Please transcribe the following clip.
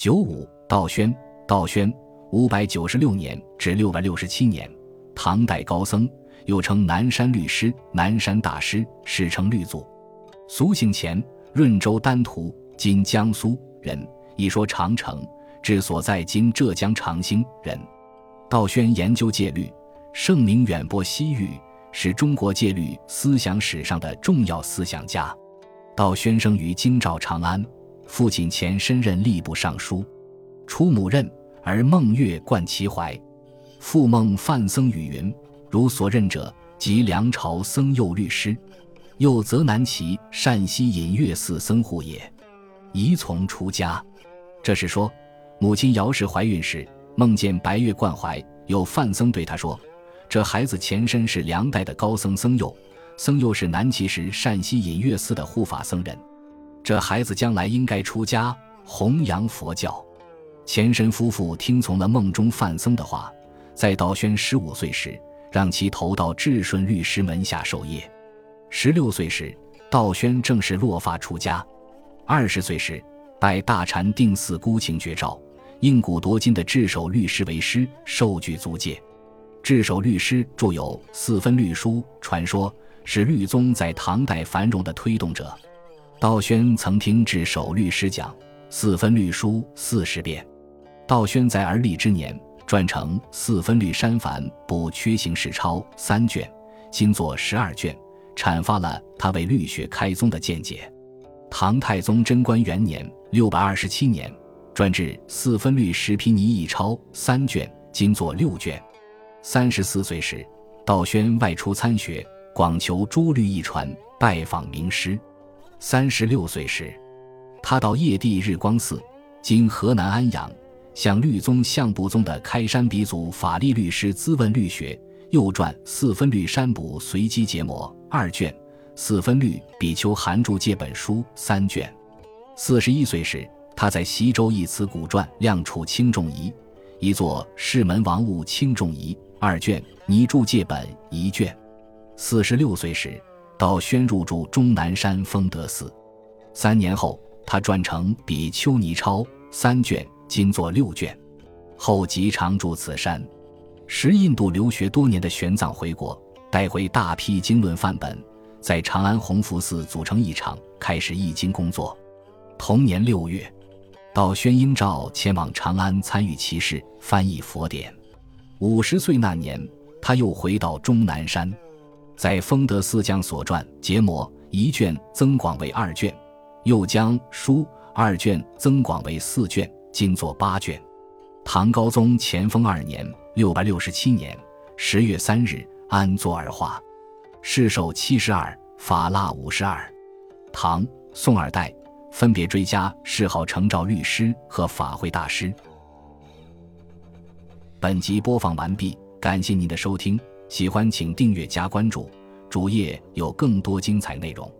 九五，道宣，道宣，五百九十六年至六百六十七年，唐代高僧，又称南山律师、南山大师，世称律祖。苏姓钱，润州丹徒（今江苏）人，一说长城，治所在今浙江长兴人。道宣研究戒律，盛名远播西域，是中国戒律思想史上的重要思想家。道宣生于京兆长安。父亲前身任吏部尚书，出母任，而孟月冠其怀。父孟范僧语云：“如所任者，即梁朝僧右律师，又泽南齐善西隐月寺僧护也。”宜从出家。这是说，母亲姚氏怀孕时，梦见白月冠怀，有范僧对她说：“这孩子前身是梁代的高僧僧佑，僧佑是南齐时善西隐月寺的护法僧人。”这孩子将来应该出家弘扬佛教。前身夫妇听从了梦中范僧的话，在道宣十五岁时，让其投到智顺律师门下授业。十六岁时，道宣正式落发出家。二十岁时，拜大禅定寺孤情绝照，应古夺今的智守律师为师，受具足戒。智守律师著有《四分律书》，传说是律宗在唐代繁荣的推动者。道宣曾听智守律师讲《四分律书》四十遍。道宣在而立之年，撰成《四分律删繁补缺行史钞》三卷，新作十二卷，阐发了他为律学开宗的见解。唐太宗贞观元年（六百二十七年），专制《四分律石皮泥一钞》三卷，今作六卷。三十四岁时，道宣外出参学，广求诸律一传，拜访名师。三十六岁时，他到叶地日光寺（今河南安阳），向律宗相部宗的开山鼻祖法力律师咨问律学，又撰《四分律山补随机结模》二卷，《四分律比丘函注戒本书》三卷。四十一岁时，他在西周一词古传《亮处轻重仪》一作《世门王物轻重仪》二卷，《泥注戒本》一卷。四十六岁时。到宣入住终南山丰德寺，三年后，他撰成《比丘尼钞》三卷，今作六卷。后即常住此山。时印度留学多年的玄奘回国，带回大批经论范本，在长安弘福寺组成一场，开始译经工作。同年六月，到宣英召前往长安参与其事，翻译佛典。五十岁那年，他又回到终南山。在丰德寺将所传结模一卷增广为二卷，又将书二卷增广为四卷，今作八卷。唐高宗乾丰二年（六百六十七年）十月三日，安坐而化，世寿七十二，法腊五十二。唐、宋二代分别追加谥号成照律师和法会大师。本集播放完毕，感谢您的收听。喜欢请订阅加关注，主页有更多精彩内容。